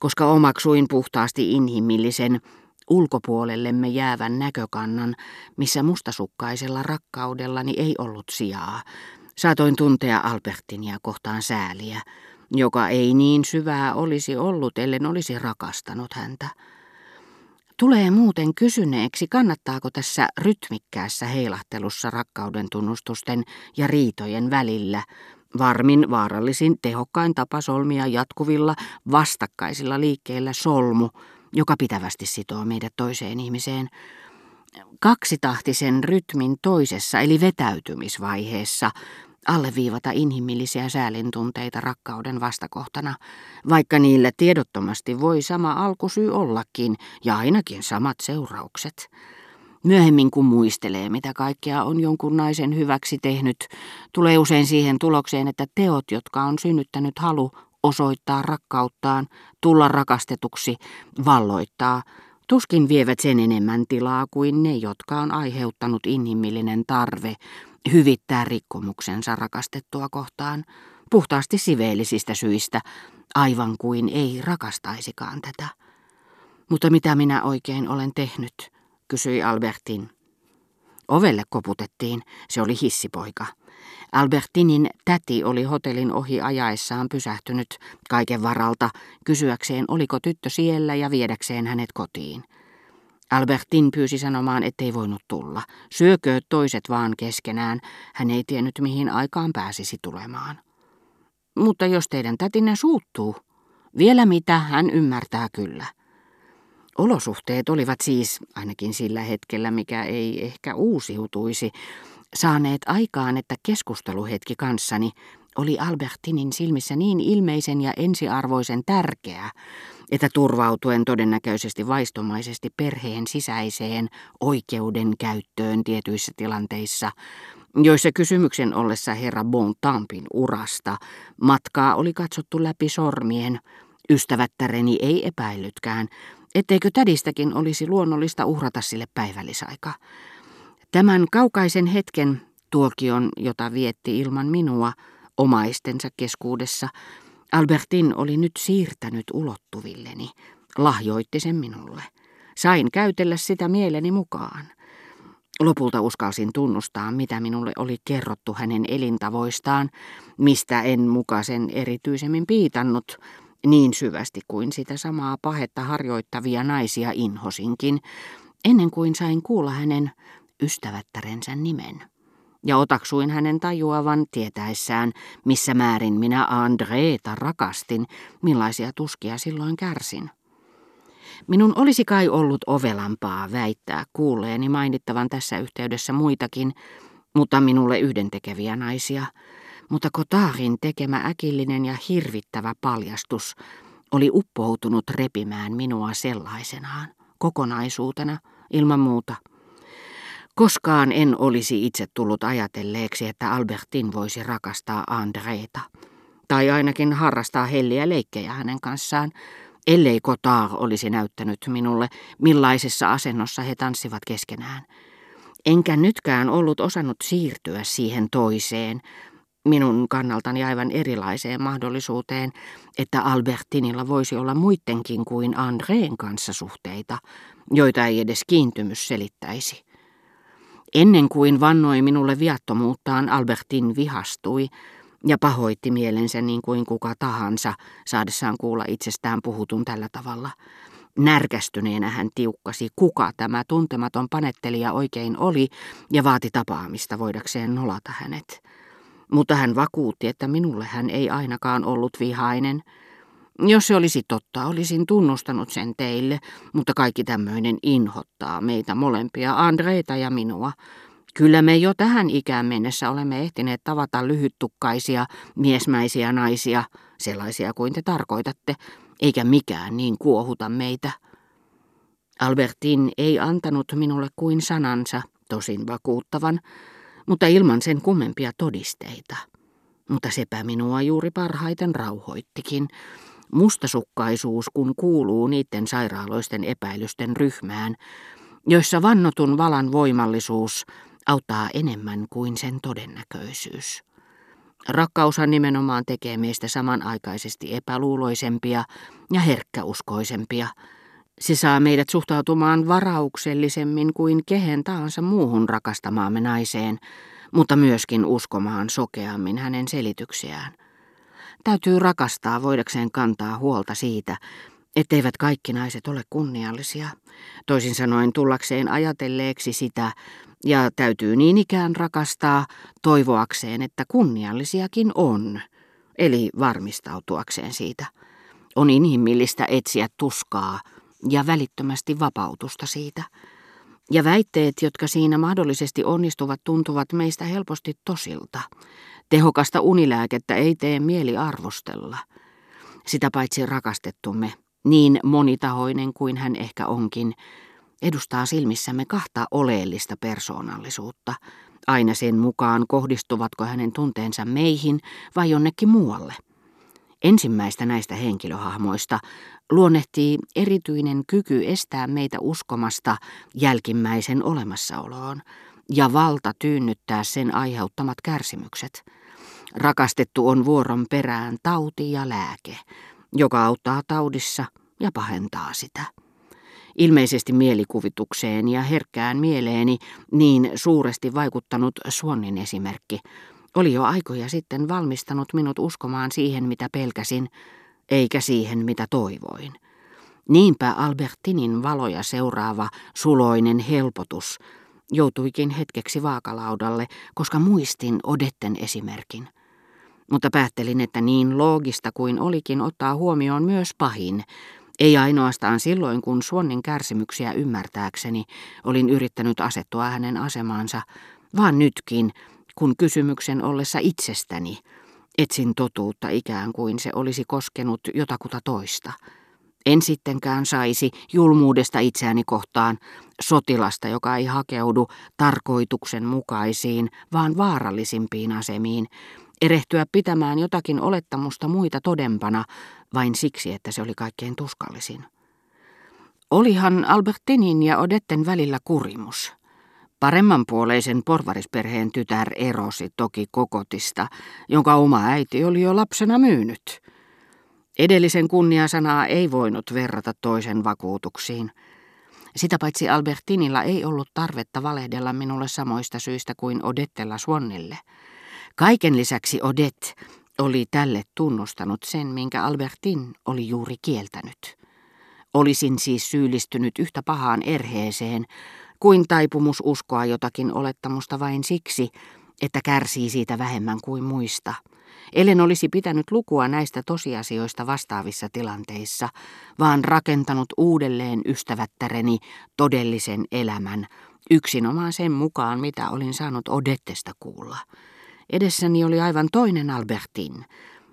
koska omaksuin puhtaasti inhimillisen, ulkopuolellemme jäävän näkökannan, missä mustasukkaisella rakkaudellani ei ollut sijaa. Saatoin tuntea Albertinia kohtaan sääliä, joka ei niin syvää olisi ollut, ellen olisi rakastanut häntä. Tulee muuten kysyneeksi, kannattaako tässä rytmikkäässä heilahtelussa rakkauden tunnustusten ja riitojen välillä varmin, vaarallisin, tehokkain tapa solmia jatkuvilla, vastakkaisilla liikkeillä solmu, joka pitävästi sitoo meidät toiseen ihmiseen. Kaksitahtisen rytmin toisessa eli vetäytymisvaiheessa alleviivata inhimillisiä säälintunteita rakkauden vastakohtana, vaikka niillä tiedottomasti voi sama alkusyy ollakin ja ainakin samat seuraukset. Myöhemmin kun muistelee, mitä kaikkea on jonkun naisen hyväksi tehnyt, tulee usein siihen tulokseen, että teot, jotka on synnyttänyt halu osoittaa rakkauttaan, tulla rakastetuksi, valloittaa, tuskin vievät sen enemmän tilaa kuin ne, jotka on aiheuttanut inhimillinen tarve hyvittää rikkomuksensa rakastettua kohtaan, puhtaasti siveellisistä syistä, aivan kuin ei rakastaisikaan tätä. Mutta mitä minä oikein olen tehnyt, kysyi Albertin. Ovelle koputettiin, se oli hissipoika. Albertinin täti oli hotellin ohi ajaessaan pysähtynyt kaiken varalta kysyäkseen, oliko tyttö siellä ja viedäkseen hänet kotiin. Albertin pyysi sanomaan, ettei voinut tulla. Syökö toiset vaan keskenään. Hän ei tiennyt, mihin aikaan pääsisi tulemaan. Mutta jos teidän tätinne suuttuu, vielä mitä hän ymmärtää kyllä. Olosuhteet olivat siis, ainakin sillä hetkellä, mikä ei ehkä uusiutuisi, saaneet aikaan, että keskusteluhetki kanssani oli Albertinin silmissä niin ilmeisen ja ensiarvoisen tärkeä, että turvautuen todennäköisesti vaistomaisesti perheen sisäiseen oikeuden käyttöön tietyissä tilanteissa, joissa kysymyksen ollessa herra Bontampin urasta matkaa oli katsottu läpi sormien, ystävättäreni ei epäillytkään, etteikö tädistäkin olisi luonnollista uhrata sille päivällisaika. Tämän kaukaisen hetken, tuokion, jota vietti ilman minua, omaistensa keskuudessa, Albertin oli nyt siirtänyt ulottuvilleni, lahjoitti sen minulle. Sain käytellä sitä mieleni mukaan. Lopulta uskalsin tunnustaa, mitä minulle oli kerrottu hänen elintavoistaan, mistä en mukaisen erityisemmin piitannut, niin syvästi kuin sitä samaa pahetta harjoittavia naisia inhosinkin, ennen kuin sain kuulla hänen ystävättärensä nimen ja otaksuin hänen tajuavan tietäessään, missä määrin minä Andreeta rakastin, millaisia tuskia silloin kärsin. Minun olisi kai ollut ovelampaa väittää kuulleeni mainittavan tässä yhteydessä muitakin, mutta minulle yhdentekeviä naisia. Mutta Kotaarin tekemä äkillinen ja hirvittävä paljastus oli uppoutunut repimään minua sellaisenaan, kokonaisuutena, ilman muuta – Koskaan en olisi itse tullut ajatelleeksi, että Albertin voisi rakastaa Andreeta. Tai ainakin harrastaa helliä leikkejä hänen kanssaan, ellei Kotar olisi näyttänyt minulle, millaisessa asennossa he tanssivat keskenään. Enkä nytkään ollut osannut siirtyä siihen toiseen, minun kannaltani aivan erilaiseen mahdollisuuteen, että Albertinilla voisi olla muidenkin kuin Andreen kanssa suhteita, joita ei edes kiintymys selittäisi. Ennen kuin vannoi minulle viattomuuttaan, Albertin vihastui ja pahoitti mielensä niin kuin kuka tahansa, saadessaan kuulla itsestään puhutun tällä tavalla. Närkästyneenä hän tiukkasi, kuka tämä tuntematon panettelija oikein oli, ja vaati tapaamista voidakseen nolata hänet. Mutta hän vakuutti, että minulle hän ei ainakaan ollut vihainen – jos se olisi totta, olisin tunnustanut sen teille, mutta kaikki tämmöinen inhottaa meitä molempia, Andreita ja minua. Kyllä me jo tähän ikään mennessä olemme ehtineet tavata lyhyttukkaisia, miesmäisiä naisia, sellaisia kuin te tarkoitatte, eikä mikään niin kuohuta meitä. Albertin ei antanut minulle kuin sanansa, tosin vakuuttavan, mutta ilman sen kummempia todisteita. Mutta sepä minua juuri parhaiten rauhoittikin, mustasukkaisuus kun kuuluu niiden sairaaloisten epäilysten ryhmään, joissa vannotun valan voimallisuus auttaa enemmän kuin sen todennäköisyys. Rakkaushan nimenomaan tekee meistä samanaikaisesti epäluuloisempia ja herkkäuskoisempia. Se saa meidät suhtautumaan varauksellisemmin kuin kehen tahansa muuhun rakastamaamme naiseen, mutta myöskin uskomaan sokeammin hänen selityksiään. Täytyy rakastaa voidakseen kantaa huolta siitä, etteivät kaikki naiset ole kunniallisia, toisin sanoen tullakseen ajatelleeksi sitä, ja täytyy niin ikään rakastaa toivoakseen, että kunniallisiakin on, eli varmistautuakseen siitä. On inhimillistä etsiä tuskaa ja välittömästi vapautusta siitä. Ja väitteet, jotka siinä mahdollisesti onnistuvat, tuntuvat meistä helposti tosilta. Tehokasta unilääkettä ei tee mieli arvostella. Sitä paitsi rakastettumme, niin monitahoinen kuin hän ehkä onkin, edustaa silmissämme kahta oleellista persoonallisuutta, aina sen mukaan kohdistuvatko hänen tunteensa meihin vai jonnekin muualle. Ensimmäistä näistä henkilöhahmoista luonnehtii erityinen kyky estää meitä uskomasta jälkimmäisen olemassaoloon ja valta tyynnyttää sen aiheuttamat kärsimykset. Rakastettu on vuoron perään tauti ja lääke, joka auttaa taudissa ja pahentaa sitä. Ilmeisesti mielikuvitukseen ja herkkään mieleeni niin suuresti vaikuttanut Suonnin esimerkki oli jo aikoja sitten valmistanut minut uskomaan siihen, mitä pelkäsin, eikä siihen, mitä toivoin. Niinpä Albertinin valoja seuraava suloinen helpotus joutuikin hetkeksi vaakalaudalle, koska muistin Odetten esimerkin. Mutta päättelin, että niin loogista kuin olikin ottaa huomioon myös pahin, ei ainoastaan silloin, kun Suonnin kärsimyksiä ymmärtääkseni olin yrittänyt asettua hänen asemaansa, vaan nytkin, kun kysymyksen ollessa itsestäni, etsin totuutta ikään kuin se olisi koskenut jotakuta toista. En sittenkään saisi julmuudesta itseäni kohtaan sotilasta, joka ei hakeudu tarkoituksen mukaisiin, vaan vaarallisimpiin asemiin, erehtyä pitämään jotakin olettamusta muita todempana vain siksi, että se oli kaikkein tuskallisin. Olihan Albertinin ja Odetten välillä kurimus. Paremmanpuoleisen porvarisperheen tytär erosi toki kokotista, jonka oma äiti oli jo lapsena myynyt. Edellisen kunniasanaa ei voinut verrata toisen vakuutuksiin. Sitä paitsi Albertinilla ei ollut tarvetta valehdella minulle samoista syistä kuin Odettella Suonnille. Kaiken lisäksi Odette oli tälle tunnustanut sen, minkä Albertin oli juuri kieltänyt. Olisin siis syyllistynyt yhtä pahaan erheeseen kuin taipumus uskoa jotakin olettamusta vain siksi, että kärsii siitä vähemmän kuin muista. Ellen olisi pitänyt lukua näistä tosiasioista vastaavissa tilanteissa, vaan rakentanut uudelleen ystävättäreni todellisen elämän, yksinomaan sen mukaan, mitä olin saanut Odettesta kuulla. Edessäni oli aivan toinen Albertin,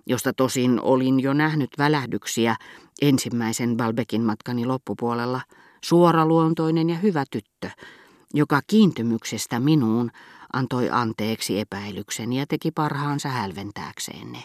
josta tosin olin jo nähnyt välähdyksiä ensimmäisen Balbekin matkani loppupuolella, suoraluontoinen ja hyvä tyttö, joka kiintymyksestä minuun antoi anteeksi epäilyksen ja teki parhaansa hälventääkseen ne.